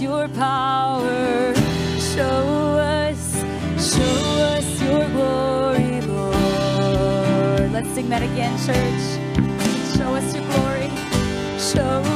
your power. Show us, show us your glory, Lord. Let's sing that again, church. Show us your glory. Show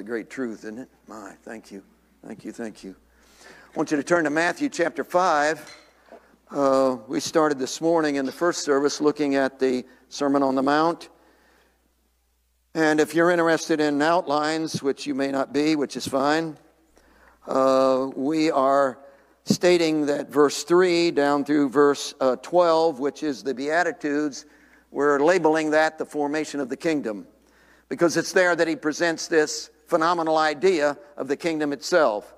A great truth, isn't it? My, thank you. Thank you, thank you. I want you to turn to Matthew chapter 5. Uh, we started this morning in the first service looking at the Sermon on the Mount. And if you're interested in outlines, which you may not be, which is fine, uh, we are stating that verse 3 down through verse uh, 12, which is the Beatitudes, we're labeling that the formation of the kingdom because it's there that he presents this phenomenal idea of the kingdom itself.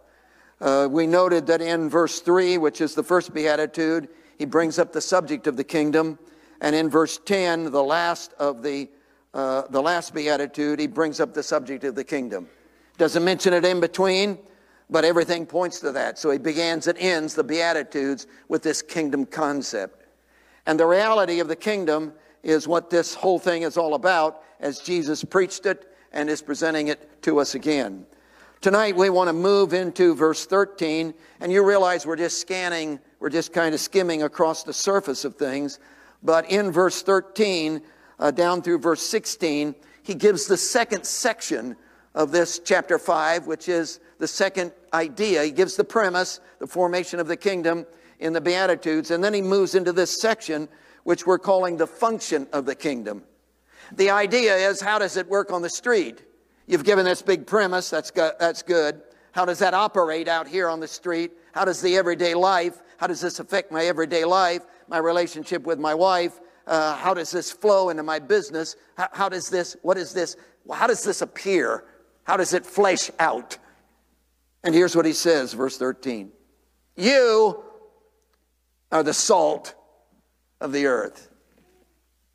Uh, we noted that in verse 3, which is the first beatitude, he brings up the subject of the kingdom. And in verse 10, the last of the, uh, the last beatitude, he brings up the subject of the kingdom. Doesn't mention it in between, But everything points to that. So he begins and ends the Beatitudes with this kingdom concept. And the reality of the kingdom is what this whole thing is all about as Jesus preached it and is presenting it to us again. Tonight we want to move into verse 13, and you realize we're just scanning, we're just kind of skimming across the surface of things. But in verse 13, uh, down through verse 16, he gives the second section of this chapter 5, which is the second idea. He gives the premise, the formation of the kingdom in the Beatitudes, and then he moves into this section, which we're calling the function of the kingdom. The idea is how does it work on the street? You've given this big premise, that's, go- that's good. How does that operate out here on the street? How does the everyday life, how does this affect my everyday life, my relationship with my wife? Uh, how does this flow into my business? How, how does this, what is this, how does this appear? How does it flesh out? And here's what he says, verse 13 You are the salt of the earth.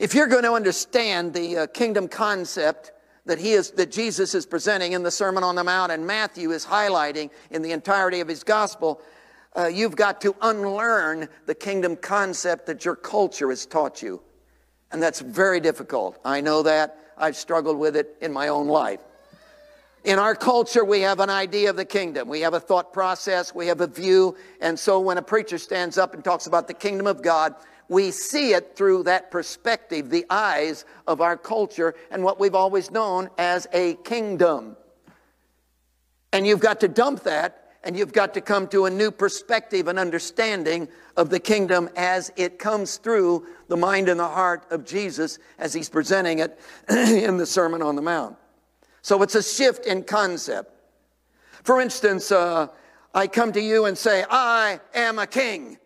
If you're going to understand the uh, kingdom concept that he is that Jesus is presenting in the Sermon on the Mount and Matthew is highlighting in the entirety of his gospel, uh, you've got to unlearn the kingdom concept that your culture has taught you. And that's very difficult. I know that. I've struggled with it in my own life. In our culture, we have an idea of the kingdom. We have a thought process. We have a view. And so when a preacher stands up and talks about the kingdom of God, we see it through that perspective, the eyes of our culture and what we've always known as a kingdom. And you've got to dump that and you've got to come to a new perspective and understanding of the kingdom as it comes through the mind and the heart of Jesus as he's presenting it in the Sermon on the Mount. So it's a shift in concept. For instance, uh, I come to you and say, I am a king.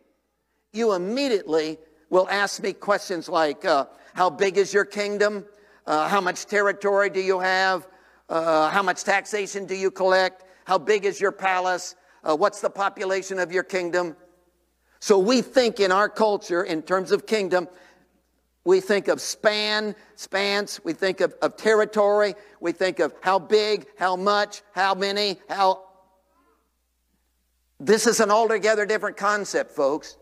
You immediately will ask me questions like, uh, How big is your kingdom? Uh, how much territory do you have? Uh, how much taxation do you collect? How big is your palace? Uh, what's the population of your kingdom? So we think in our culture, in terms of kingdom, we think of span, spans, we think of, of territory, we think of how big, how much, how many, how. This is an altogether different concept, folks.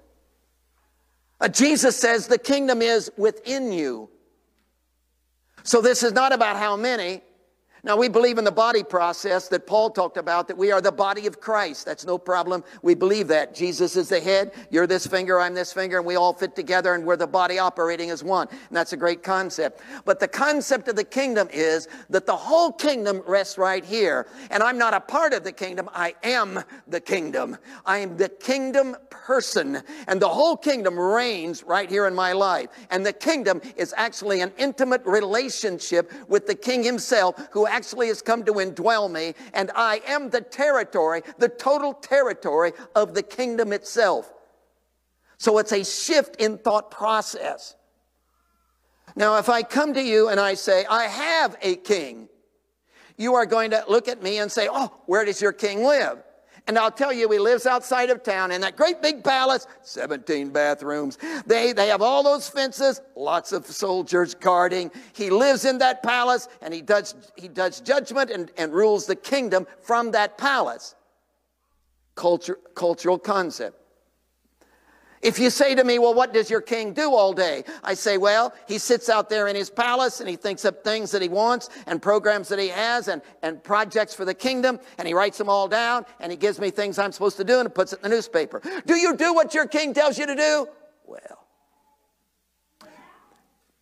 Uh, Jesus says the kingdom is within you. So this is not about how many, now, we believe in the body process that Paul talked about, that we are the body of Christ. That's no problem. We believe that. Jesus is the head. You're this finger, I'm this finger, and we all fit together, and we're the body operating as one. And that's a great concept. But the concept of the kingdom is that the whole kingdom rests right here. And I'm not a part of the kingdom, I am the kingdom. I am the kingdom person. And the whole kingdom reigns right here in my life. And the kingdom is actually an intimate relationship with the king himself who actually has come to indwell me, and I am the territory, the total territory of the kingdom itself. So it's a shift in thought process. Now, if I come to you and I say, I have a king, you are going to look at me and say, Oh, where does your king live? And I'll tell you, he lives outside of town in that great big palace, 17 bathrooms. They, they have all those fences, lots of soldiers guarding. He lives in that palace and he does, he does judgment and, and rules the kingdom from that palace. Culture, cultural concept. If you say to me, well, what does your king do all day? I say, well, he sits out there in his palace and he thinks up things that he wants and programs that he has and, and projects for the kingdom and he writes them all down and he gives me things I'm supposed to do and puts it in the newspaper. Do you do what your king tells you to do? Well,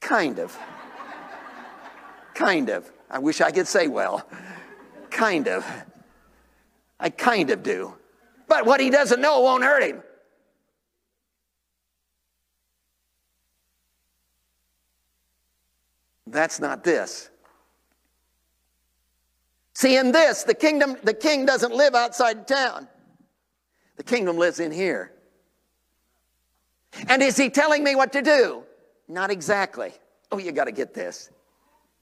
kind of. kind of. I wish I could say well. Kind of. I kind of do. But what he doesn't know won't hurt him. That's not this. See, in this, the kingdom, the king doesn't live outside town. The kingdom lives in here. And is he telling me what to do? Not exactly. Oh, you got to get this.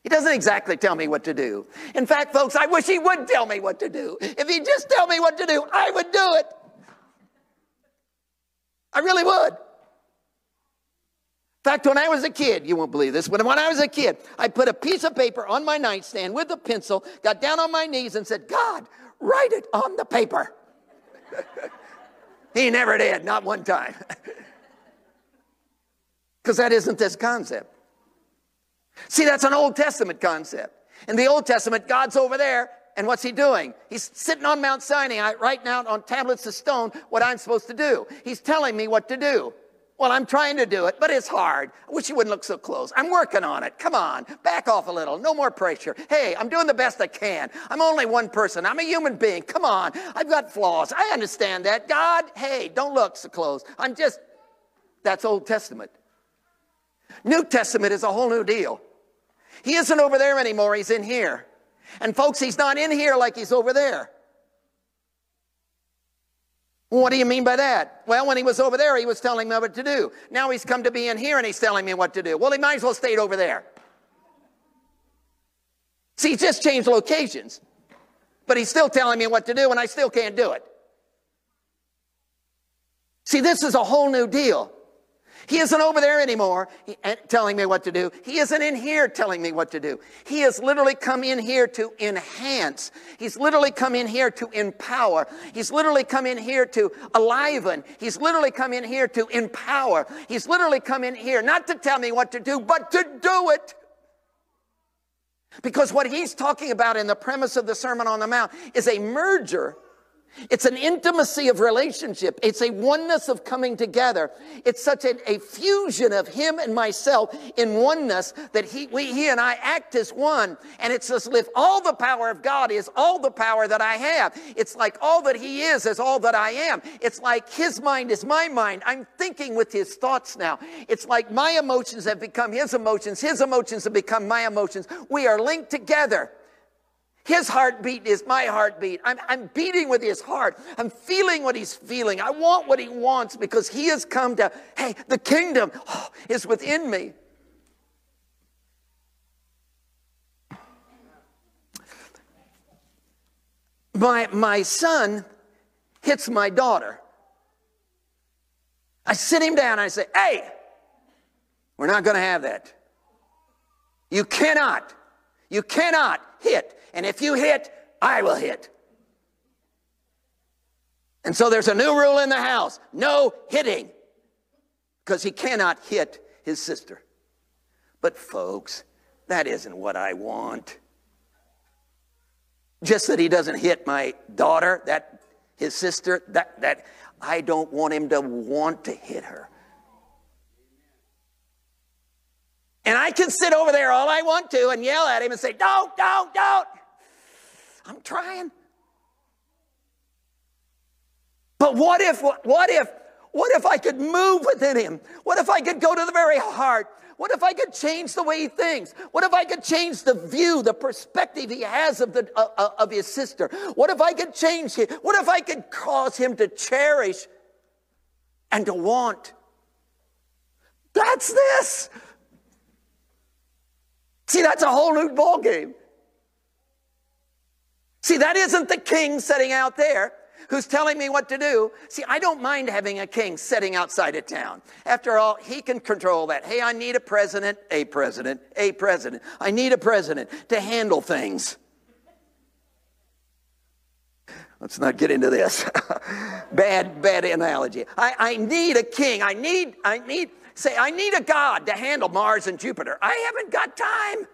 He doesn't exactly tell me what to do. In fact, folks, I wish he would tell me what to do. If he'd just tell me what to do, I would do it. I really would. Fact, when I was a kid, you won't believe this, but when I was a kid, I put a piece of paper on my nightstand with a pencil, got down on my knees, and said, God, write it on the paper. he never did, not one time. Because that isn't this concept. See, that's an Old Testament concept. In the Old Testament, God's over there, and what's he doing? He's sitting on Mount Sinai, writing out on tablets of stone what I'm supposed to do. He's telling me what to do. Well, I'm trying to do it, but it's hard. I wish you wouldn't look so close. I'm working on it. Come on, back off a little. No more pressure. Hey, I'm doing the best I can. I'm only one person. I'm a human being. Come on. I've got flaws. I understand that. God, hey, don't look so close. I'm just, that's Old Testament. New Testament is a whole new deal. He isn't over there anymore, he's in here. And folks, he's not in here like he's over there. What do you mean by that? Well, when he was over there, he was telling me what to do. Now he's come to be in here and he's telling me what to do. Well, he might as well stayed over there. See, he's just changed locations. But he's still telling me what to do and I still can't do it. See, this is a whole new deal. He isn't over there anymore eh, telling me what to do. He isn't in here telling me what to do. He has literally come in here to enhance. He's literally come in here to empower. He's literally come in here to aliven. He's literally come in here to empower. He's literally come in here not to tell me what to do, but to do it. Because what he's talking about in the premise of the Sermon on the Mount is a merger it's an intimacy of relationship. It's a oneness of coming together. It's such a, a fusion of him and myself in oneness that he, we, he and I act as one. And it's as if all the power of God is all the power that I have. It's like all that he is is all that I am. It's like his mind is my mind. I'm thinking with his thoughts now. It's like my emotions have become his emotions. His emotions have become my emotions. We are linked together. His heartbeat is my heartbeat. I'm, I'm beating with his heart. I'm feeling what he's feeling. I want what he wants because he has come to, hey, the kingdom oh, is within me. My, my son hits my daughter. I sit him down and I say, hey, we're not going to have that. You cannot, you cannot hit and if you hit, I will hit. And so there's a new rule in the house no hitting, because he cannot hit his sister. But, folks, that isn't what I want. Just that he doesn't hit my daughter, that his sister, that, that I don't want him to want to hit her. And I can sit over there all I want to and yell at him and say, Don't, don't, don't. I'm trying. But what if, what if, what if I could move within him? What if I could go to the very heart? What if I could change the way he thinks? What if I could change the view, the perspective he has of, the, uh, uh, of his sister? What if I could change him? What if I could cause him to cherish and to want? That's this. See, that's a whole new ball game. See, that isn't the king sitting out there who's telling me what to do. See, I don't mind having a king sitting outside of town. After all, he can control that. Hey, I need a president, a president, a president. I need a president to handle things. Let's not get into this. bad, bad analogy. I, I need a king. I need, I need, say, I need a God to handle Mars and Jupiter. I haven't got time.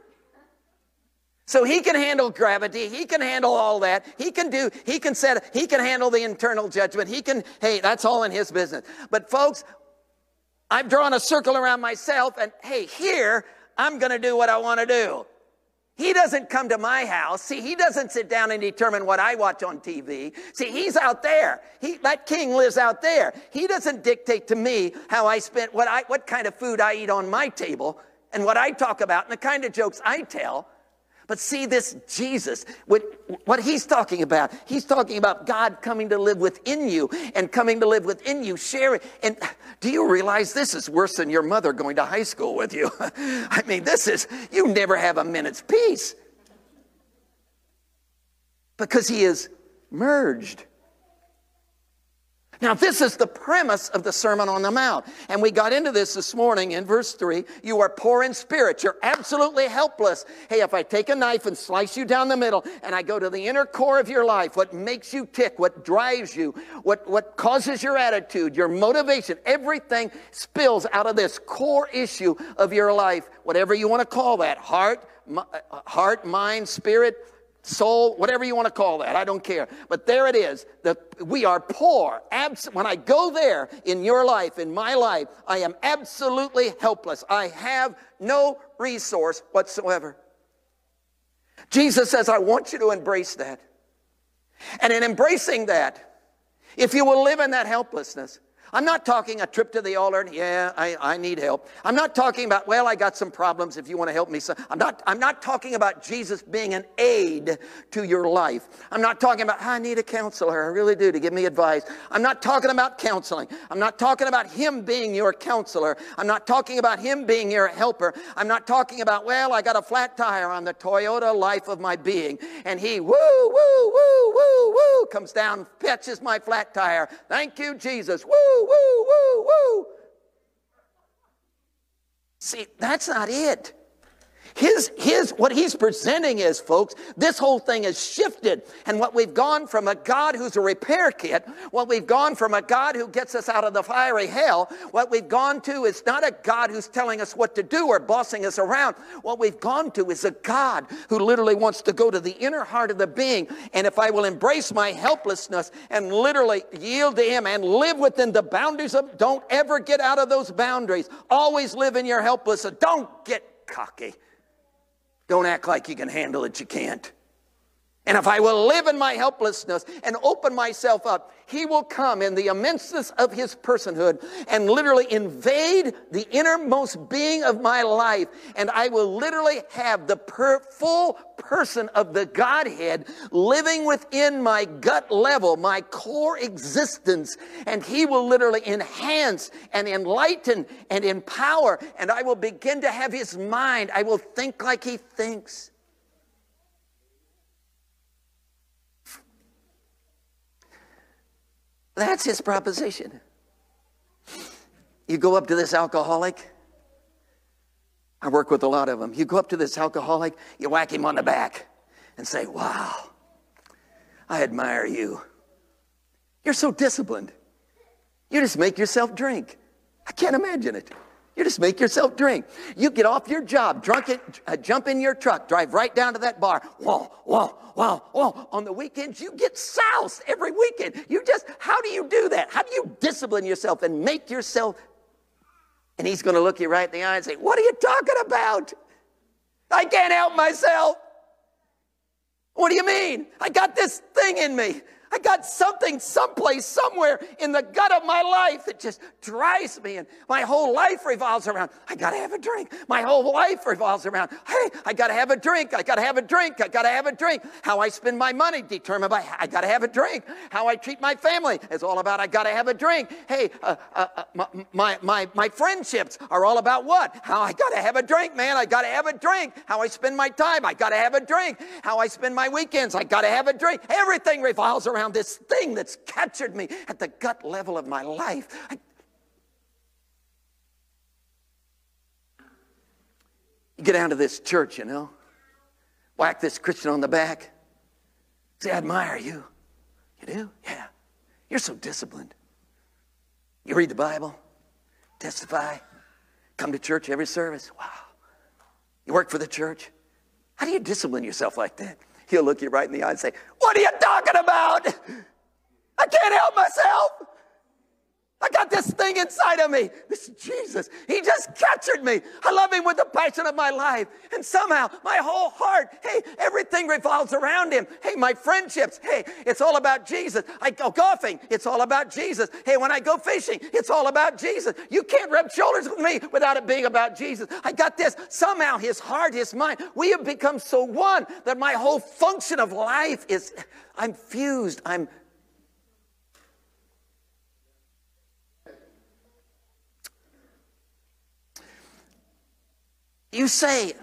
So he can handle gravity. He can handle all that. He can do, he can set, he can handle the internal judgment. He can, hey, that's all in his business. But folks, I've drawn a circle around myself and hey, here, I'm going to do what I want to do. He doesn't come to my house. See, he doesn't sit down and determine what I watch on TV. See, he's out there. He, that king lives out there. He doesn't dictate to me how I spend, what I, what kind of food I eat on my table and what I talk about and the kind of jokes I tell. But see this Jesus, what, what he's talking about, he's talking about God coming to live within you and coming to live within you, sharing. And do you realize this is worse than your mother going to high school with you? I mean, this is, you never have a minute's peace because he is merged. Now, this is the premise of the Sermon on the Mount. And we got into this this morning in verse 3. You are poor in spirit. You're absolutely helpless. Hey, if I take a knife and slice you down the middle and I go to the inner core of your life, what makes you tick, what drives you, what, what causes your attitude, your motivation, everything spills out of this core issue of your life, whatever you want to call that heart, uh, heart, mind, spirit, soul, whatever you want to call that. I don't care. But there it is. The, we are poor. Abs- when I go there in your life, in my life, I am absolutely helpless. I have no resource whatsoever. Jesus says, I want you to embrace that. And in embracing that, if you will live in that helplessness, I'm not talking a trip to the altar. Yeah, I, I need help. I'm not talking about, well, I got some problems if you want to help me. So I'm not, I'm not talking about Jesus being an aid to your life. I'm not talking about, I need a counselor. I really do to give me advice. I'm not talking about counseling. I'm not talking about him being your counselor. I'm not talking about him being your helper. I'm not talking about, well, I got a flat tire on the Toyota life of my being. And he, woo, woo, woo, woo, woo, comes down, patches my flat tire. Thank you, Jesus. Woo, woo, woo, woo. See, that's not it. His, his, what he's presenting is, folks, this whole thing has shifted. And what we've gone from a God who's a repair kit, what we've gone from a God who gets us out of the fiery hell, what we've gone to is not a God who's telling us what to do or bossing us around. What we've gone to is a God who literally wants to go to the inner heart of the being. And if I will embrace my helplessness and literally yield to Him and live within the boundaries of, don't ever get out of those boundaries. Always live in your helplessness. Don't get cocky. Don't act like you can handle it, you can't. And if I will live in my helplessness and open myself up, He will come in the immenseness of His personhood and literally invade the innermost being of my life. And I will literally have the per- full person of the Godhead living within my gut level, my core existence. And He will literally enhance and enlighten and empower. And I will begin to have His mind. I will think like He thinks. That's his proposition. You go up to this alcoholic. I work with a lot of them. You go up to this alcoholic, you whack him on the back and say, Wow, I admire you. You're so disciplined. You just make yourself drink. I can't imagine it. You just make yourself drink. You get off your job, drunk it, uh, jump in your truck, drive right down to that bar. Whoa, whoa, whoa, whoa. On the weekends, you get soused every weekend. You just, how do you do that? How do you discipline yourself and make yourself? And he's going to look you right in the eye and say, What are you talking about? I can't help myself. What do you mean? I got this thing in me. I got something someplace, somewhere in the gut of my life that just drives me. And my whole life revolves around, I got to have a drink. My whole life revolves around, hey, I got to have a drink. I got to have a drink. I got to have a drink. How I spend my money determined by, I got to have a drink. How I treat my family is all about, I got to have a drink. Hey, uh, uh, uh, my, my, my friendships are all about what? How I got to have a drink, man. I got to have a drink. How I spend my time, I got to have a drink. How I spend my weekends, I got to have a drink. Everything revolves around around this thing that's captured me at the gut level of my life. I, you get down to this church, you know, whack this Christian on the back, say, I admire you. You do? Yeah. You're so disciplined. You read the Bible, testify, come to church every service. Wow. You work for the church. How do you discipline yourself like that? He'll look you right in the eye and say, What are you talking about? I can't help myself. I got this thing inside of me. This is Jesus. He just captured me. I love him with the passion of my life. And somehow my whole heart, hey, everything revolves around him. Hey, my friendships, hey, it's all about Jesus. I go golfing, it's all about Jesus. Hey, when I go fishing, it's all about Jesus. You can't rub shoulders with me without it being about Jesus. I got this. Somehow his heart, his mind, we have become so one that my whole function of life is, I'm fused. I'm You say,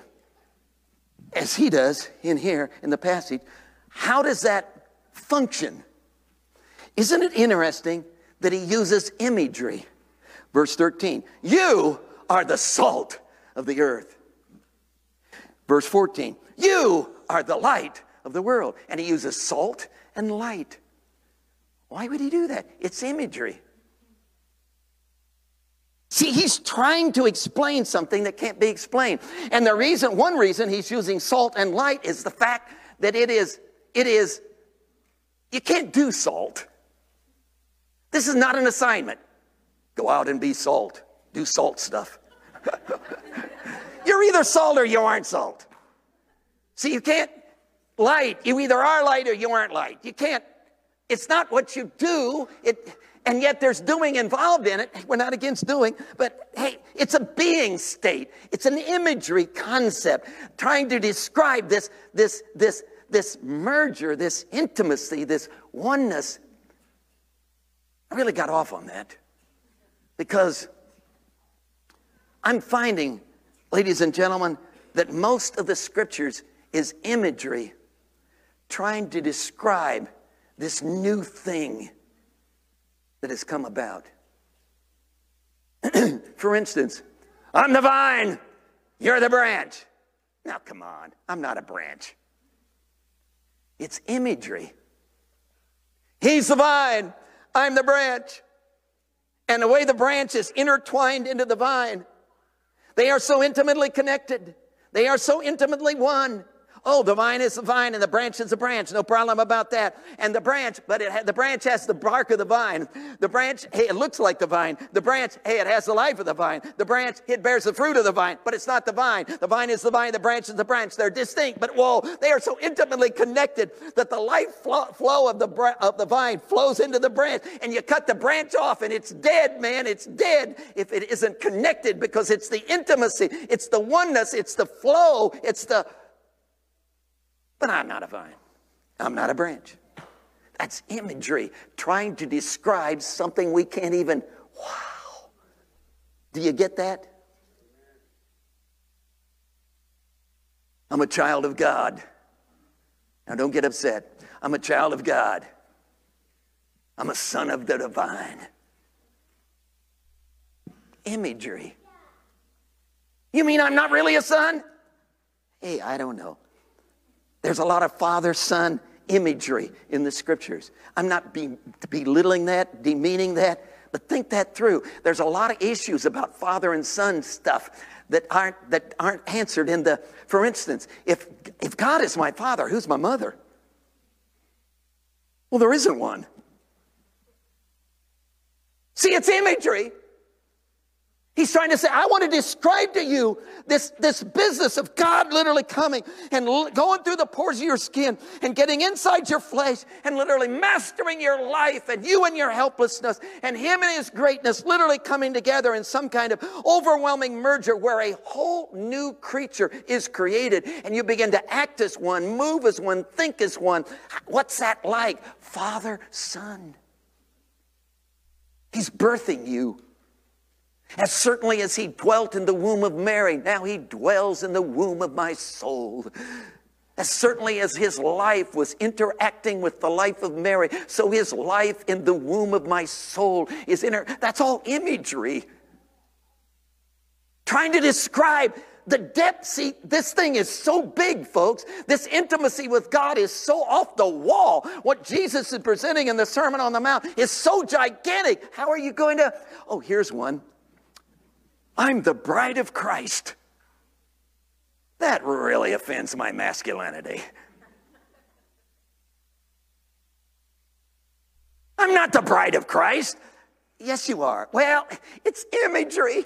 as he does in here in the passage, how does that function? Isn't it interesting that he uses imagery? Verse 13, you are the salt of the earth. Verse 14, you are the light of the world. And he uses salt and light. Why would he do that? It's imagery. See, he's trying to explain something that can't be explained. And the reason, one reason he's using salt and light is the fact that it is, it is, you can't do salt. This is not an assignment. Go out and be salt. Do salt stuff. You're either salt or you aren't salt. See, you can't light. You either are light or you aren't light. You can't, it's not what you do. It, and yet there's doing involved in it. We're not against doing, but hey, it's a being state. It's an imagery concept trying to describe this, this, this, this merger, this intimacy, this oneness. I really got off on that because I'm finding, ladies and gentlemen, that most of the scriptures is imagery trying to describe this new thing that has come about. For instance, I'm the vine, you're the branch. Now, come on, I'm not a branch. It's imagery. He's the vine, I'm the branch. And the way the branch is intertwined into the vine, they are so intimately connected. They are so intimately one. Oh, the vine is the vine and the branch is the branch. No problem about that. And the branch, but it ha- the branch has the bark of the vine. The branch, hey, it looks like the vine. The branch, hey, it has the life of the vine. The branch, it bears the fruit of the vine, but it's not the vine. The vine is the vine. The branch is the branch. They're distinct, but whoa, they are so intimately connected that the life flow, flow of the of the vine flows into the branch. And you cut the branch off, and it's dead, man. It's dead if it isn't connected because it's the intimacy, it's the oneness, it's the flow, it's the but I'm not a vine. I'm not a branch. That's imagery trying to describe something we can't even, wow. Do you get that? I'm a child of God. Now don't get upset. I'm a child of God. I'm a son of the divine. Imagery. You mean I'm not really a son? Hey, I don't know. There's a lot of father son imagery in the scriptures. I'm not be, belittling that, demeaning that, but think that through. There's a lot of issues about father and son stuff that aren't, that aren't answered in the, for instance, if, if God is my father, who's my mother? Well, there isn't one. See, it's imagery. He's trying to say, I want to describe to you this, this business of God literally coming and l- going through the pores of your skin and getting inside your flesh and literally mastering your life and you and your helplessness and Him and His greatness literally coming together in some kind of overwhelming merger where a whole new creature is created and you begin to act as one, move as one, think as one. What's that like? Father, Son. He's birthing you. As certainly as he dwelt in the womb of Mary, now he dwells in the womb of my soul. As certainly as his life was interacting with the life of Mary, so his life in the womb of my soul is in her. That's all imagery. Trying to describe the depth. See, this thing is so big, folks. This intimacy with God is so off the wall. What Jesus is presenting in the Sermon on the Mount is so gigantic. How are you going to? Oh, here's one. I'm the bride of Christ. That really offends my masculinity. I'm not the bride of Christ. Yes, you are. Well, it's imagery.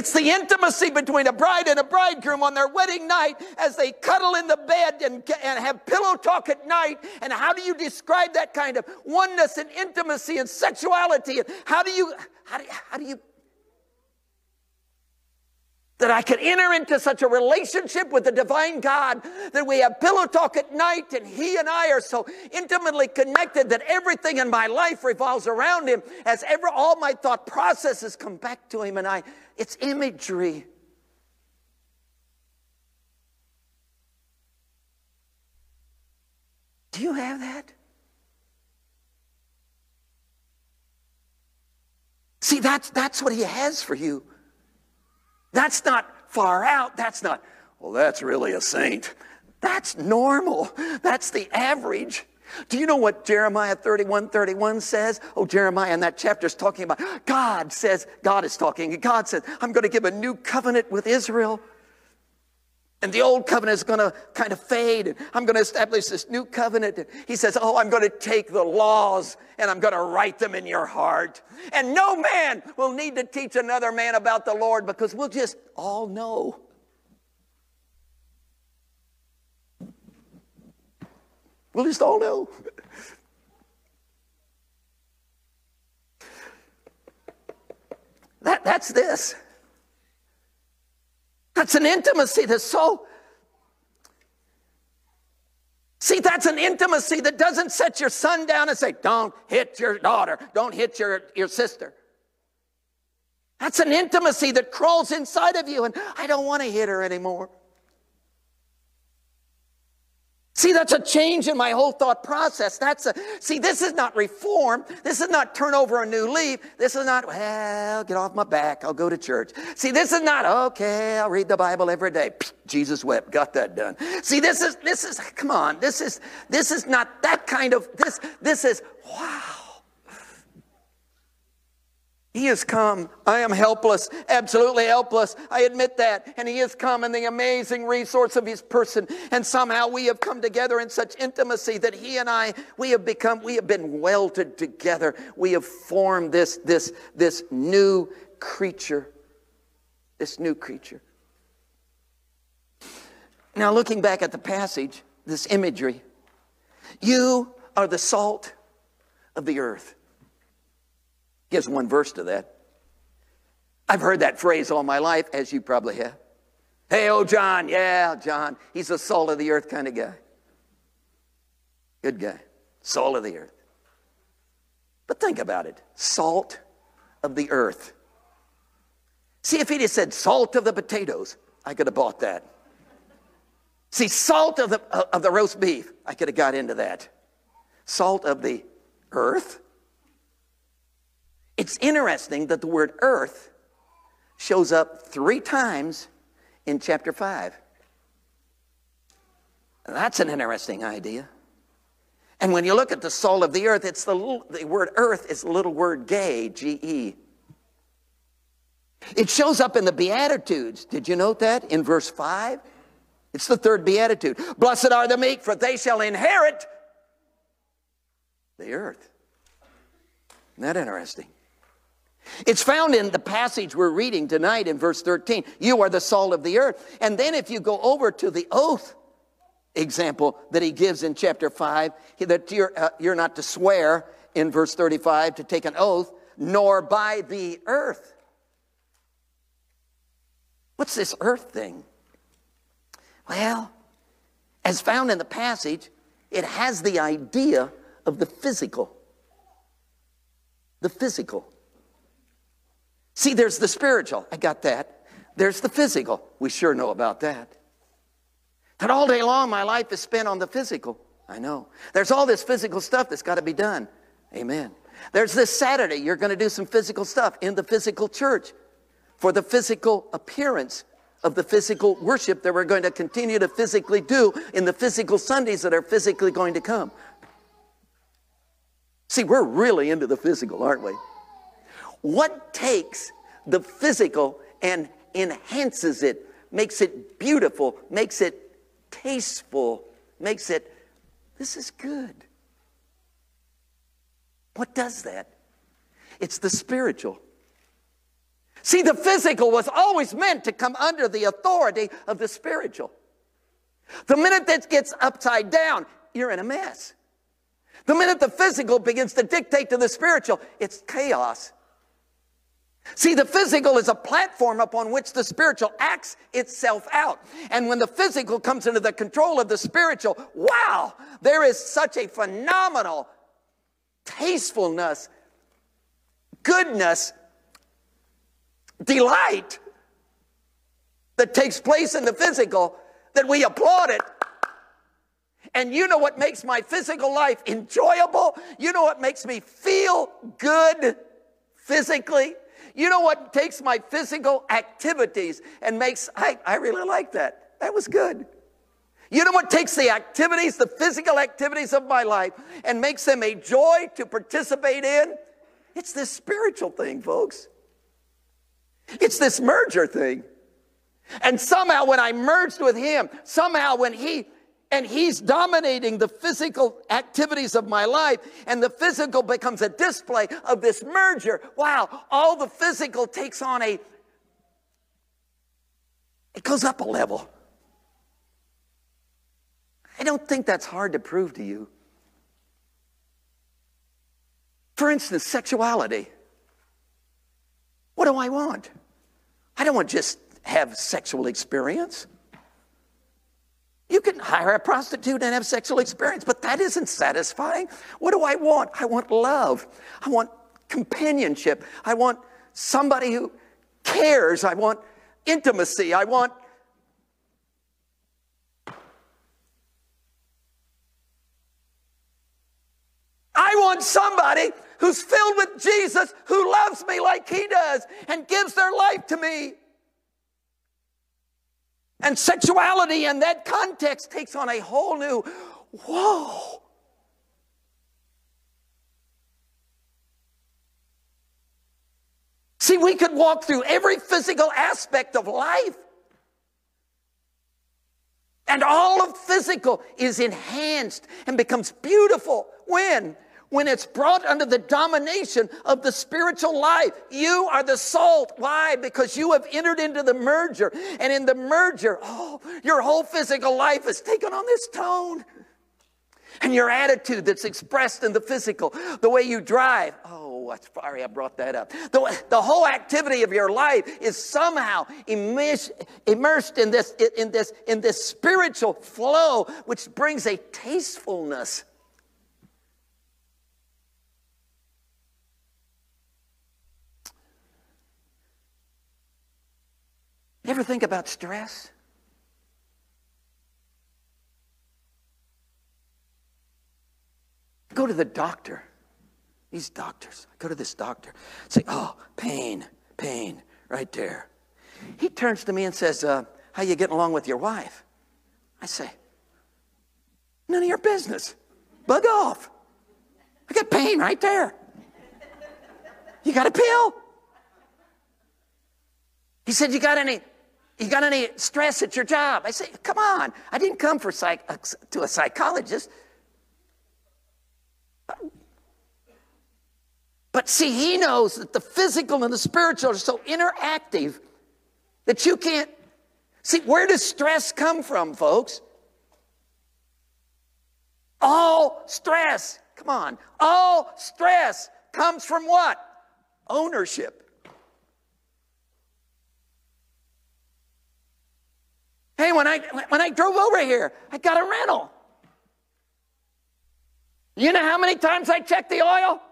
It's the intimacy between a bride and a bridegroom on their wedding night as they cuddle in the bed and, and have pillow talk at night. And how do you describe that kind of oneness and intimacy and sexuality? And how do you, how do, how do you that I could enter into such a relationship with the divine God that we have pillow talk at night and he and I are so intimately connected that everything in my life revolves around him as ever all my thought processes come back to him and I it's imagery. Do you have that? See, that's, that's what he has for you. That's not far out. That's not, well, that's really a saint. That's normal. That's the average. Do you know what Jeremiah 31 31 says? Oh, Jeremiah in that chapter is talking about God says, God is talking, God says, I'm going to give a new covenant with Israel. And the old covenant is going to kind of fade, and I'm going to establish this new covenant. And he says, Oh, I'm going to take the laws and I'm going to write them in your heart. And no man will need to teach another man about the Lord because we'll just all know. We'll just all know. That, that's this. That's an intimacy that's so. See, that's an intimacy that doesn't set your son down and say, don't hit your daughter, don't hit your, your sister. That's an intimacy that crawls inside of you, and I don't want to hit her anymore. See, that's a change in my whole thought process. That's a, see, this is not reform. This is not turn over a new leaf. This is not, well, get off my back. I'll go to church. See, this is not, okay, I'll read the Bible every day. Jesus wept, got that done. See, this is, this is, come on, this is, this is not that kind of, this, this is, wow. He has come. I am helpless, absolutely helpless. I admit that. And He has come in the amazing resource of His person. And somehow we have come together in such intimacy that He and I, we have become, we have been welded together. We have formed this, this, this new creature. This new creature. Now, looking back at the passage, this imagery, you are the salt of the earth. Gives one verse to that. I've heard that phrase all my life, as you probably have. Hey, oh, John, yeah, John. He's the salt of the earth kind of guy. Good guy. Salt of the earth. But think about it salt of the earth. See, if he'd have said salt of the potatoes, I could have bought that. See, salt of the, of the roast beef, I could have got into that. Salt of the earth, it's interesting that the word earth shows up three times in chapter 5. That's an interesting idea. And when you look at the soul of the earth, it's the, little, the word earth is the little word gay, G E. It shows up in the Beatitudes. Did you note that in verse 5? It's the third Beatitude. Blessed are the meek, for they shall inherit the earth. Isn't that interesting? It's found in the passage we're reading tonight in verse 13. You are the salt of the earth. And then if you go over to the oath example that he gives in chapter 5, that you're, uh, you're not to swear in verse 35 to take an oath, nor by the earth. What's this earth thing? Well, as found in the passage, it has the idea of the physical. The physical. See, there's the spiritual. I got that. There's the physical. We sure know about that. That all day long my life is spent on the physical. I know. There's all this physical stuff that's got to be done. Amen. There's this Saturday, you're going to do some physical stuff in the physical church for the physical appearance of the physical worship that we're going to continue to physically do in the physical Sundays that are physically going to come. See, we're really into the physical, aren't we? What takes the physical and enhances it, makes it beautiful, makes it tasteful, makes it, this is good. What does that? It's the spiritual. See, the physical was always meant to come under the authority of the spiritual. The minute that gets upside down, you're in a mess. The minute the physical begins to dictate to the spiritual, it's chaos. See, the physical is a platform upon which the spiritual acts itself out. And when the physical comes into the control of the spiritual, wow, there is such a phenomenal tastefulness, goodness, delight that takes place in the physical that we applaud it. And you know what makes my physical life enjoyable? You know what makes me feel good physically? You know what takes my physical activities and makes, I, I really like that. That was good. You know what takes the activities, the physical activities of my life, and makes them a joy to participate in? It's this spiritual thing, folks. It's this merger thing. And somehow, when I merged with him, somehow, when he and he's dominating the physical activities of my life, and the physical becomes a display of this merger. Wow, all the physical takes on a, it goes up a level. I don't think that's hard to prove to you. For instance, sexuality. What do I want? I don't want just have sexual experience. You can hire a prostitute and have sexual experience, but that isn't satisfying. What do I want? I want love. I want companionship. I want somebody who cares. I want intimacy. I want I want somebody who's filled with Jesus, who loves me like he does and gives their life to me. And sexuality in that context takes on a whole new, whoa. See, we could walk through every physical aspect of life. And all of physical is enhanced and becomes beautiful. When? When it's brought under the domination of the spiritual life. You are the salt. Why? Because you have entered into the merger. And in the merger, oh, your whole physical life has taken on this tone. And your attitude that's expressed in the physical, the way you drive. Oh, sorry I brought that up. The, the whole activity of your life is somehow immersed, immersed in, this, in, this, in this spiritual flow, which brings a tastefulness Ever think about stress? Go to the doctor. These doctors, I go to this doctor, say, oh, pain, pain, right there. He turns to me and says, uh, how you getting along with your wife? I say, none of your business. Bug off. I got pain right there. You got a pill? He said, you got any you got any stress at your job? I say, come on. I didn't come for psych- uh, to a psychologist. But see, he knows that the physical and the spiritual are so interactive that you can't. See, where does stress come from, folks? All stress, come on, all stress comes from what? Ownership. Hey, when I, when I drove over here, I got a rental. You know how many times I checked the oil?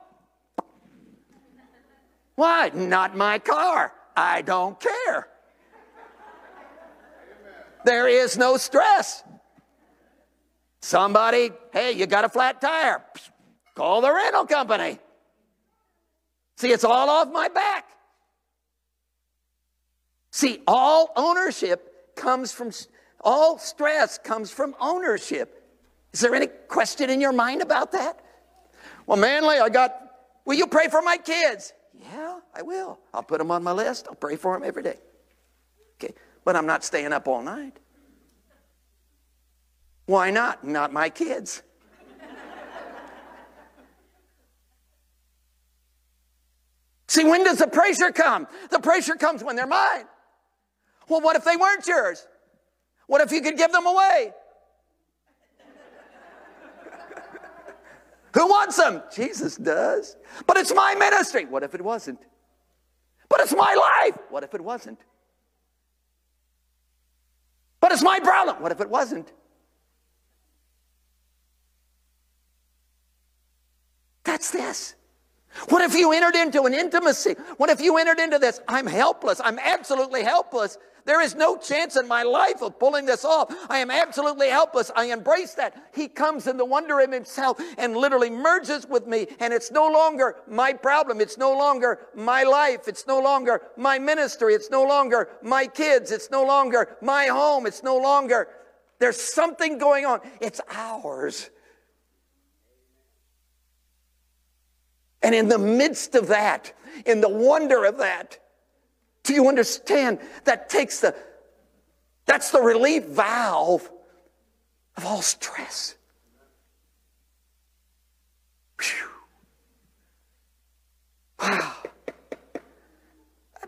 Why? Not my car. I don't care. There is no stress. Somebody, hey, you got a flat tire. Call the rental company. See, it's all off my back. See, all ownership comes from, all stress comes from ownership. Is there any question in your mind about that? Well, Manley, I got, will you pray for my kids? Yeah, I will. I'll put them on my list. I'll pray for them every day. Okay, but I'm not staying up all night. Why not? Not my kids. See, when does the pressure come? The pressure comes when they're mine. Well, what if they weren't yours? What if you could give them away? Who wants them? Jesus does. But it's my ministry. What if it wasn't? But it's my life. What if it wasn't? But it's my problem. What if it wasn't? That's this. What if you entered into an intimacy? What if you entered into this? I'm helpless. I'm absolutely helpless. There is no chance in my life of pulling this off. I am absolutely helpless. I embrace that. He comes in the wonder of himself and literally merges with me. And it's no longer my problem. It's no longer my life. It's no longer my ministry. It's no longer my kids. It's no longer my home. It's no longer, there's something going on. It's ours. And in the midst of that, in the wonder of that, do you understand? That takes the, that's the relief valve of all stress. Whew. Wow.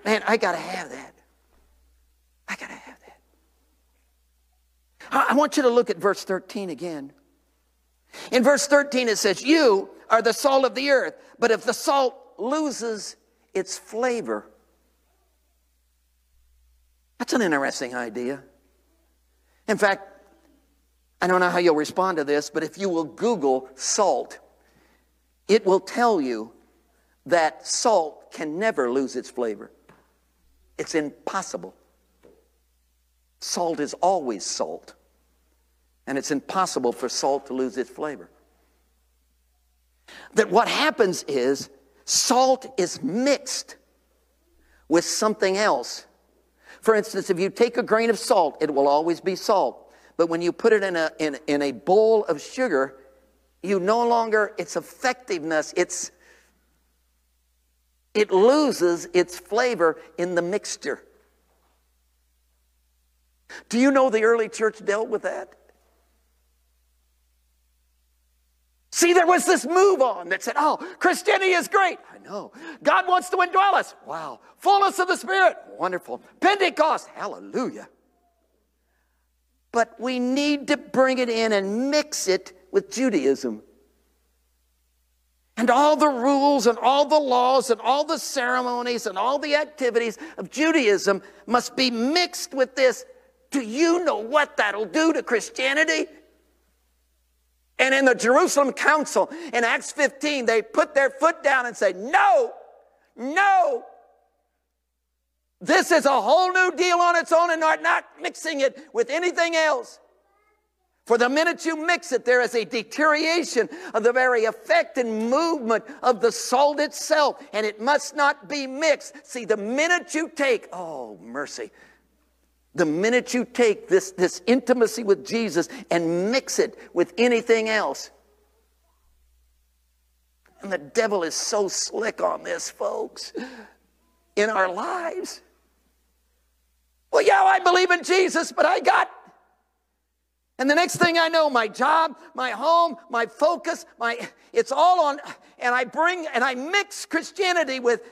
Man, I got to have that. I got to have that. I want you to look at verse 13 again. In verse 13, it says, You are the salt of the earth, but if the salt loses its flavor, that's an interesting idea. In fact, I don't know how you'll respond to this, but if you will Google salt, it will tell you that salt can never lose its flavor. It's impossible. Salt is always salt, and it's impossible for salt to lose its flavor. That what happens is salt is mixed with something else for instance, if you take a grain of salt, it will always be salt. But when you put it in a, in, in a bowl of sugar, you no longer, its effectiveness, its, it loses its flavor in the mixture. Do you know the early church dealt with that? See, there was this move on that said, oh, Christianity is great. I know. God wants to indwell us. Wow. Fullness of the Spirit. Wonderful. Pentecost. Hallelujah. But we need to bring it in and mix it with Judaism. And all the rules and all the laws and all the ceremonies and all the activities of Judaism must be mixed with this. Do you know what that'll do to Christianity? And in the Jerusalem Council in Acts 15, they put their foot down and said, No, no. This is a whole new deal on its own and are not mixing it with anything else. For the minute you mix it, there is a deterioration of the very effect and movement of the salt itself, and it must not be mixed. See, the minute you take, oh, mercy, the minute you take this, this intimacy with Jesus and mix it with anything else, and the devil is so slick on this, folks, in our lives. Well, yeah, I believe in Jesus, but I got. And the next thing I know, my job, my home, my focus, my it's all on and I bring and I mix Christianity with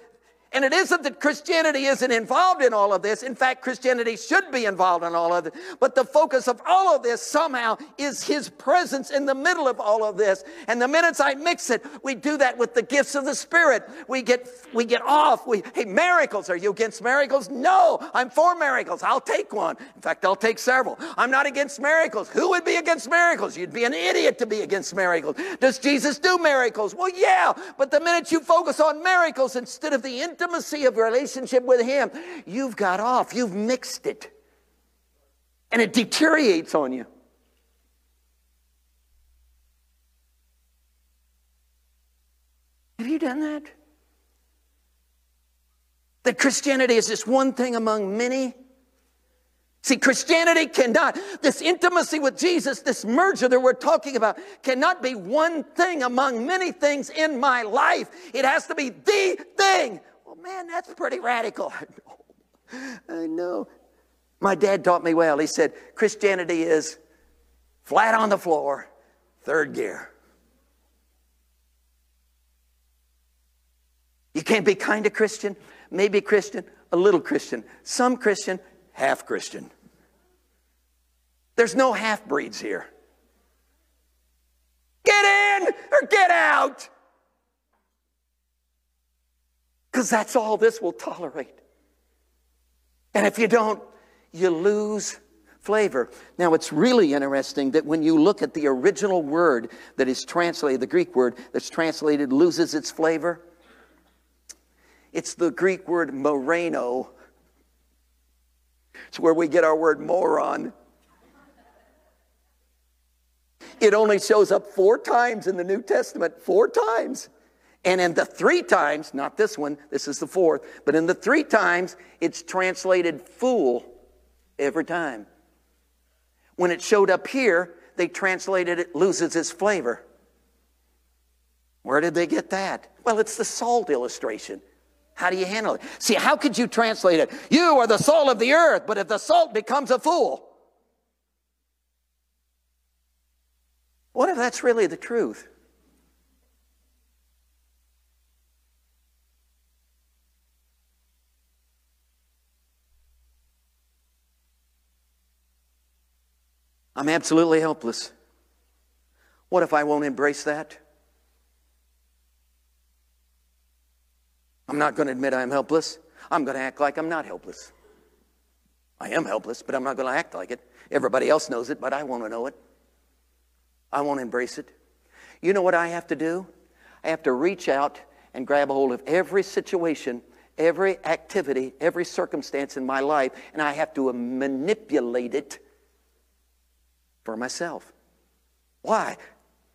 and it isn't that Christianity isn't involved in all of this. In fact, Christianity should be involved in all of it. But the focus of all of this somehow is His presence in the middle of all of this. And the minutes I mix it, we do that with the gifts of the Spirit. We get, we get off. We, hey, miracles. Are you against miracles? No, I'm for miracles. I'll take one. In fact, I'll take several. I'm not against miracles. Who would be against miracles? You'd be an idiot to be against miracles. Does Jesus do miracles? Well, yeah. But the minute you focus on miracles instead of the intimacy of relationship with Him, you've got off, you've mixed it, and it deteriorates on you. Have you done that? That Christianity is just one thing among many? See, Christianity cannot, this intimacy with Jesus, this merger that we're talking about, cannot be one thing among many things in my life. It has to be the thing. Man, that's pretty radical. I know. I know. My dad taught me well. He said, Christianity is flat on the floor, third gear. You can't be kind of Christian, maybe Christian, a little Christian, some Christian, half Christian. There's no half breeds here. Get in or get out. Because that's all this will tolerate. And if you don't, you lose flavor. Now, it's really interesting that when you look at the original word that is translated, the Greek word that's translated loses its flavor, it's the Greek word moraino. It's where we get our word moron. It only shows up four times in the New Testament, four times. And in the three times, not this one, this is the fourth, but in the three times, it's translated fool every time. When it showed up here, they translated it loses its flavor. Where did they get that? Well, it's the salt illustration. How do you handle it? See, how could you translate it? You are the salt of the earth, but if the salt becomes a fool, What if that's really the truth? I'm absolutely helpless. What if I won't embrace that? I'm not going to admit I'm helpless. I'm going to act like I'm not helpless. I am helpless, but I'm not going to act like it. Everybody else knows it, but I want to know it. I won't embrace it. You know what I have to do? I have to reach out and grab a hold of every situation, every activity, every circumstance in my life, and I have to manipulate it for myself. Why?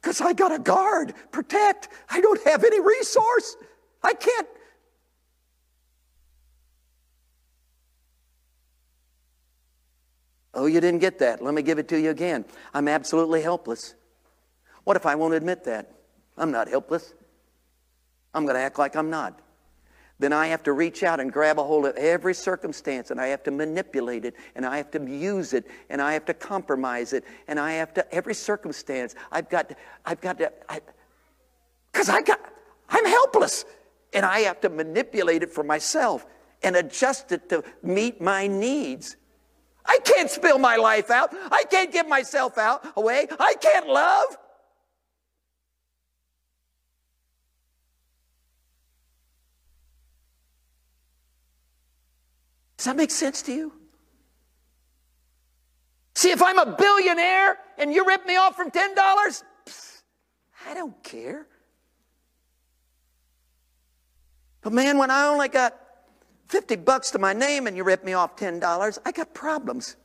Because I got to guard, protect. I don't have any resource. I can't. Oh, you didn't get that. Let me give it to you again. I'm absolutely helpless. What if I won't admit that? I'm not helpless. I'm going to act like I'm not. Then I have to reach out and grab a hold of every circumstance and I have to manipulate it and I have to use it and I have to compromise it and I have to, every circumstance, I've got to, I've got to, because I, I got, I'm helpless and I have to manipulate it for myself and adjust it to meet my needs. I can't spill my life out. I can't give myself out away. I can't love. Does that make sense to you? See, if I'm a billionaire and you rip me off from $10, I don't care. But man, when I only got 50 bucks to my name and you rip me off $10, I got problems.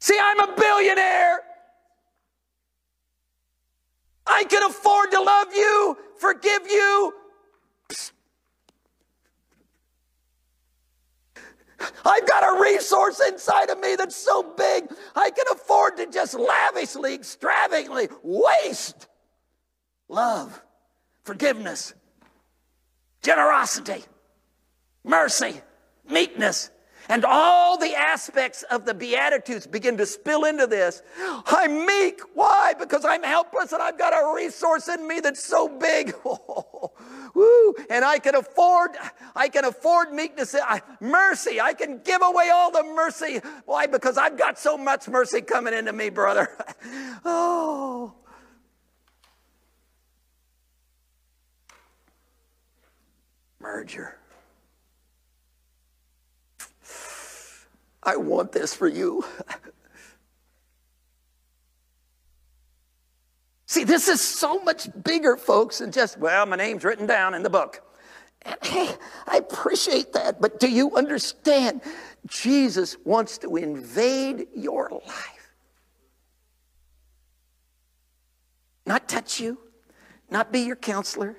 See, I'm a billionaire. I can afford to love you, forgive you, I've got a resource inside of me that's so big, I can afford to just lavishly, extravagantly waste love, forgiveness, generosity, mercy, meekness, and all the aspects of the Beatitudes begin to spill into this. I'm meek. Why? Because I'm helpless and I've got a resource in me that's so big. Oh, Woo. And I can afford, I can afford meekness, mercy. I can give away all the mercy. Why? Because I've got so much mercy coming into me, brother. oh. Merger. I want this for you. See, this is so much bigger, folks, than just, well, my name's written down in the book. And hey, I appreciate that, but do you understand? Jesus wants to invade your life. Not touch you, not be your counselor,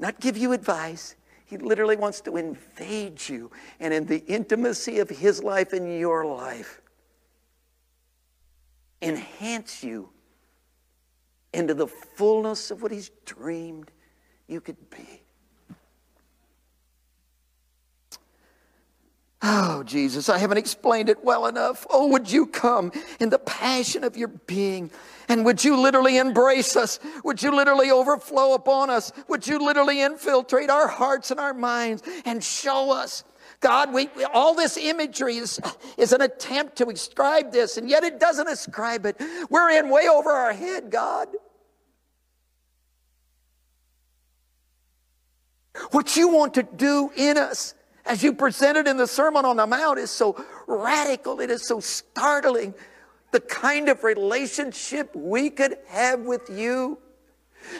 not give you advice. He literally wants to invade you and in the intimacy of His life and your life, enhance you into the fullness of what He's dreamed you could be. Oh, Jesus, I haven't explained it well enough. Oh, would you come in the passion of your being? And would you literally embrace us? Would you literally overflow upon us? Would you literally infiltrate our hearts and our minds and show us? God, we, all this imagery is, is an attempt to ascribe this, and yet it doesn't ascribe it. We're in way over our head, God. What you want to do in us as you presented in the Sermon on the Mount is so radical, it is so startling. The kind of relationship we could have with you.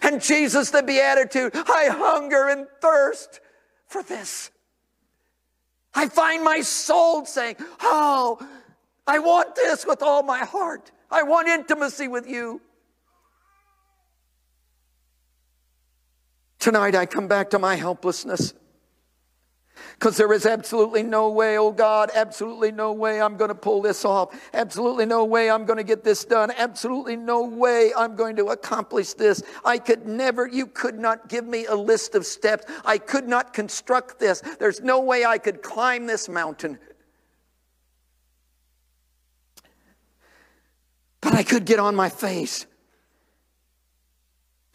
And Jesus, the Beatitude, I hunger and thirst for this. I find my soul saying, Oh, I want this with all my heart. I want intimacy with you. Tonight I come back to my helplessness. Because there is absolutely no way, oh God, absolutely no way I'm going to pull this off. Absolutely no way I'm going to get this done. Absolutely no way I'm going to accomplish this. I could never, you could not give me a list of steps. I could not construct this. There's no way I could climb this mountain. But I could get on my face.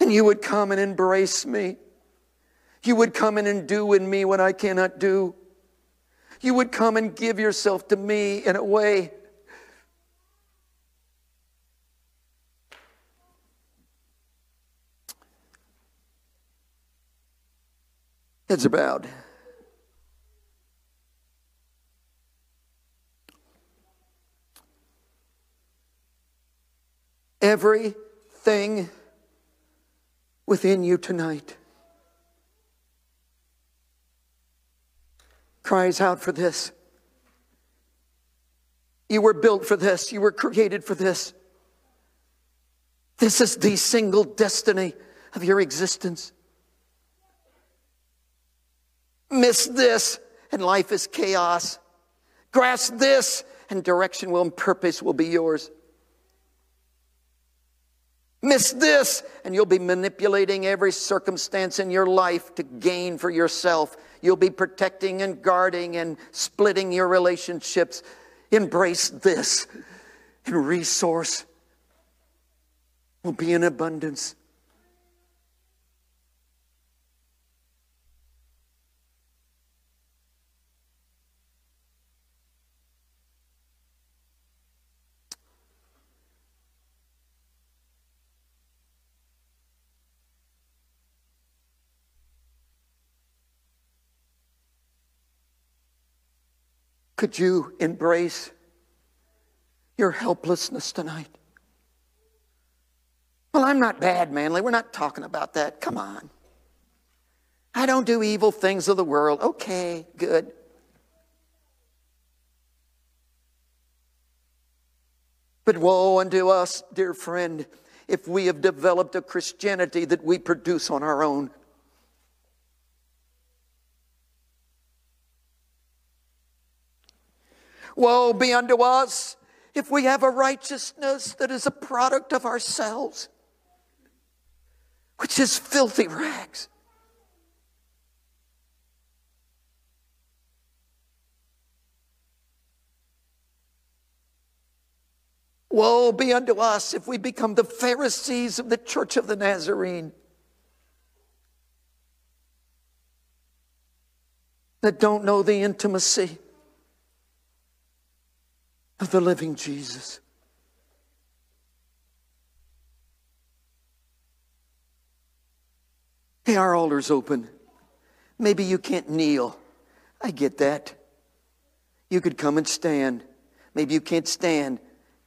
And you would come and embrace me. You would come in and do in me what I cannot do. You would come and give yourself to me in a way Heads are bowed. Everything within you tonight cries out for this. You were built for this, you were created for this. This is the single destiny of your existence. Miss this, and life is chaos. Grasp this, and direction will and purpose will be yours. Miss this, and you'll be manipulating every circumstance in your life to gain for yourself. You'll be protecting and guarding and splitting your relationships. Embrace this, and resource will be in abundance. Could you embrace your helplessness tonight? Well, I'm not bad, Manley. We're not talking about that. Come on. I don't do evil things of the world. Okay, good. But woe unto us, dear friend, if we have developed a Christianity that we produce on our own. Woe be unto us if we have a righteousness that is a product of ourselves, which is filthy rags. Woe be unto us if we become the Pharisees of the church of the Nazarene. That don't know the intimacy of the living Jesus. Hey, our altar's open. Maybe you can't kneel. I get that. You could come and stand. Maybe you can't stand.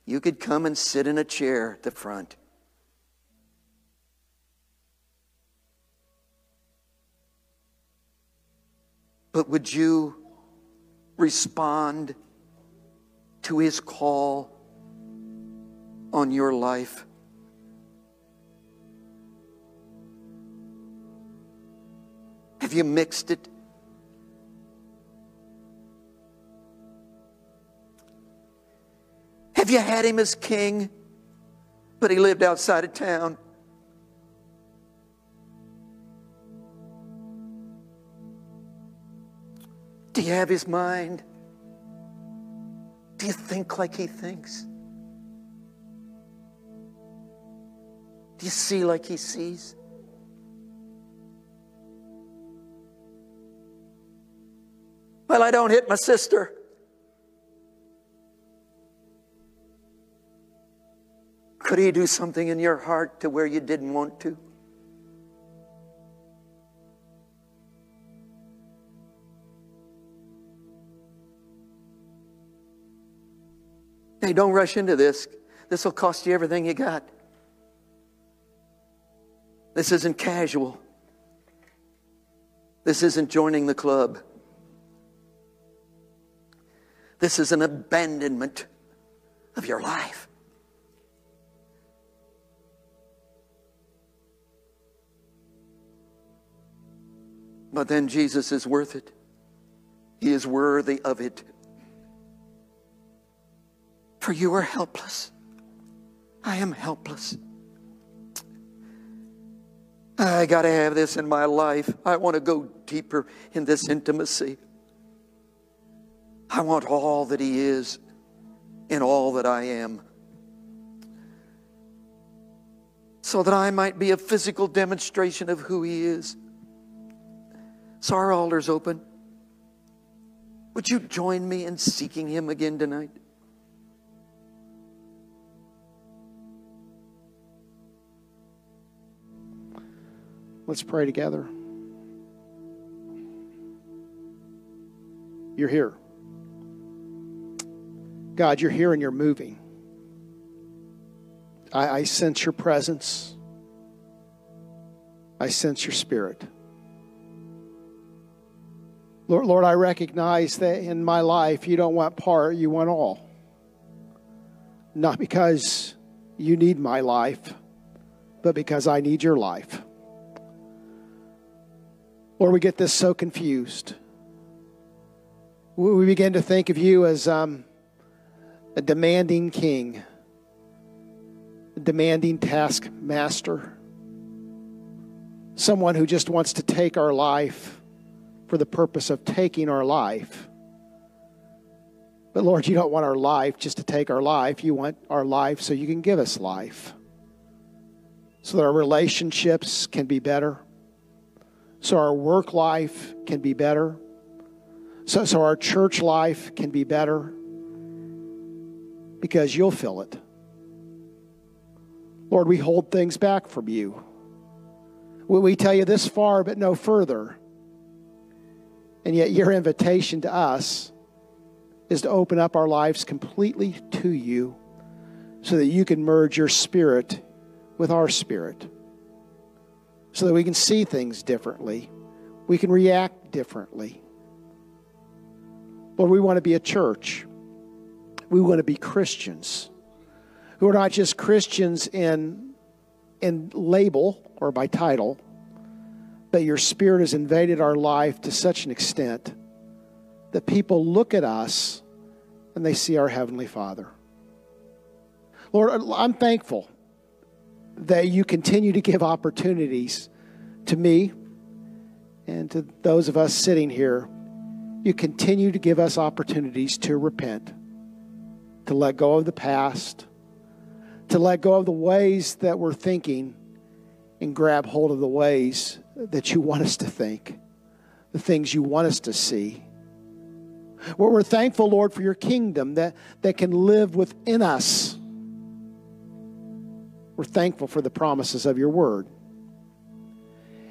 You could come and sit in a chair at the front. But would you respond to his call on your life? Have you mixed it? Have you had him as king, but he lived outside of town? Do you have his mind? Do you think like he thinks? Do you see like he sees? Well, I don't hit my sister. Could he do something in your heart to where you didn't want to? Hey, don't rush into this. This will cost you everything you got. This isn't casual. This isn't joining the club. This is an abandonment of your life. But then Jesus is worth it. He is worthy of it. For you are helpless. I am helpless. I got to have this in my life. I want to go deeper in this intimacy. I want all that He is in all that I am. So that I might be a physical demonstration of who He is. So our altar's open. Would you join me in seeking Him again tonight? Let's pray together. You're here. God, you're here and you're moving. I, I sense your presence. I sense your spirit. Lord, Lord, I recognize that in my life you don't want part, you want all. Not because you need my life, but because I need your life. Lord, we get this so confused. We begin to think of you as um, a demanding king, a demanding taskmaster, someone who just wants to take our life for the purpose of taking our life. But Lord, you don't want our life just to take our life. You want our life so you can give us life, so that our relationships can be better so our work life can be better, so, so our church life can be better, because you'll fill it. Lord, we hold things back from you. We tell you this far, but no further. And yet, your invitation to us is to open up our lives completely to you so that you can merge your spirit with our spirit so that we can see things differently. We can react differently. Lord, we want to be a church. We want to be Christians who are not just Christians in, in label or by title, but your spirit has invaded our life to such an extent that people look at us and they see our Heavenly Father. Lord, I'm thankful that you continue to give opportunities to me and to those of us sitting here. You continue to give us opportunities to repent, to let go of the past, to let go of the ways that we're thinking and grab hold of the ways that you want us to think, the things you want us to see. Well, we're thankful, Lord, for your kingdom that, that can live within us we're thankful for the promises of your word.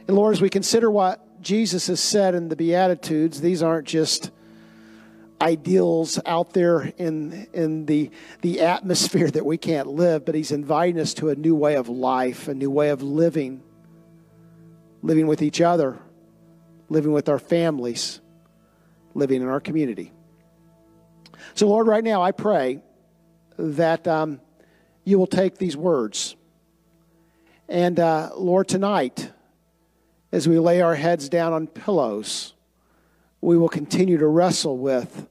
And Lord, as we consider what Jesus has said in the Beatitudes, these aren't just ideals out there in, in the, the atmosphere that we can't live, but He's inviting us to a new way of life, a new way of living, living with each other, living with our families, living in our community. So, Lord, right now I pray that um, you will take these words. And uh, Lord, tonight, as we lay our heads down on pillows, we will continue to wrestle with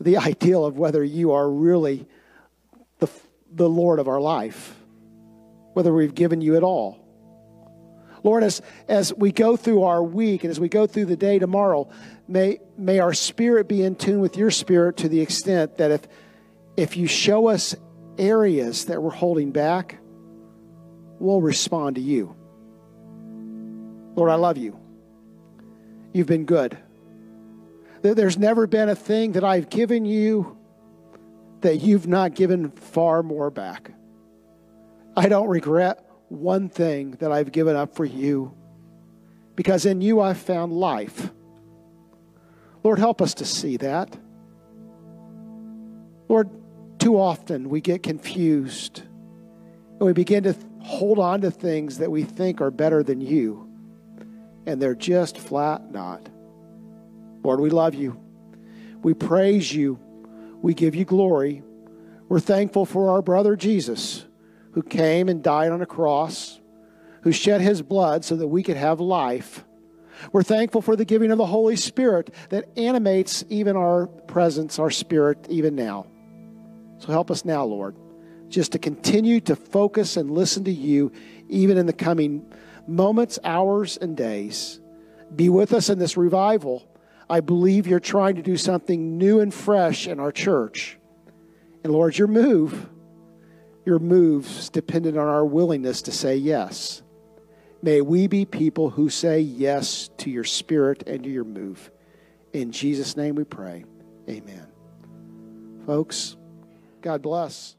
the ideal of whether you are really the, the Lord of our life, whether we've given you it all. Lord, as, as we go through our week and as we go through the day tomorrow, may, may our spirit be in tune with your spirit to the extent that if, if you show us areas that we're holding back, we'll respond to you. Lord, I love you. You've been good. There- There's never been a thing that I've given you that you've not given far more back. I don't regret one thing that I've given up for you because in you I've found life. Lord, help us to see that. Lord, too often we get confused and we begin to hold on to things that we think are better than you, and they're just flat not. Lord, we love you. We praise you. We give you glory. We're thankful for our brother Jesus, who came and died on a cross, who shed his blood so that we could have life. We're thankful for the giving of the Holy Spirit that animates even our presence, our spirit, even now. So help us now, Lord, just to continue to focus and listen to you, even in the coming moments, hours, and days. Be with us in this revival. I believe you're trying to do something new and fresh in our church. And Lord, your move, your moves dependent on our willingness to say yes. May we be people who say yes to your spirit and to your move. In Jesus' name we pray. Amen. Folks, God bless.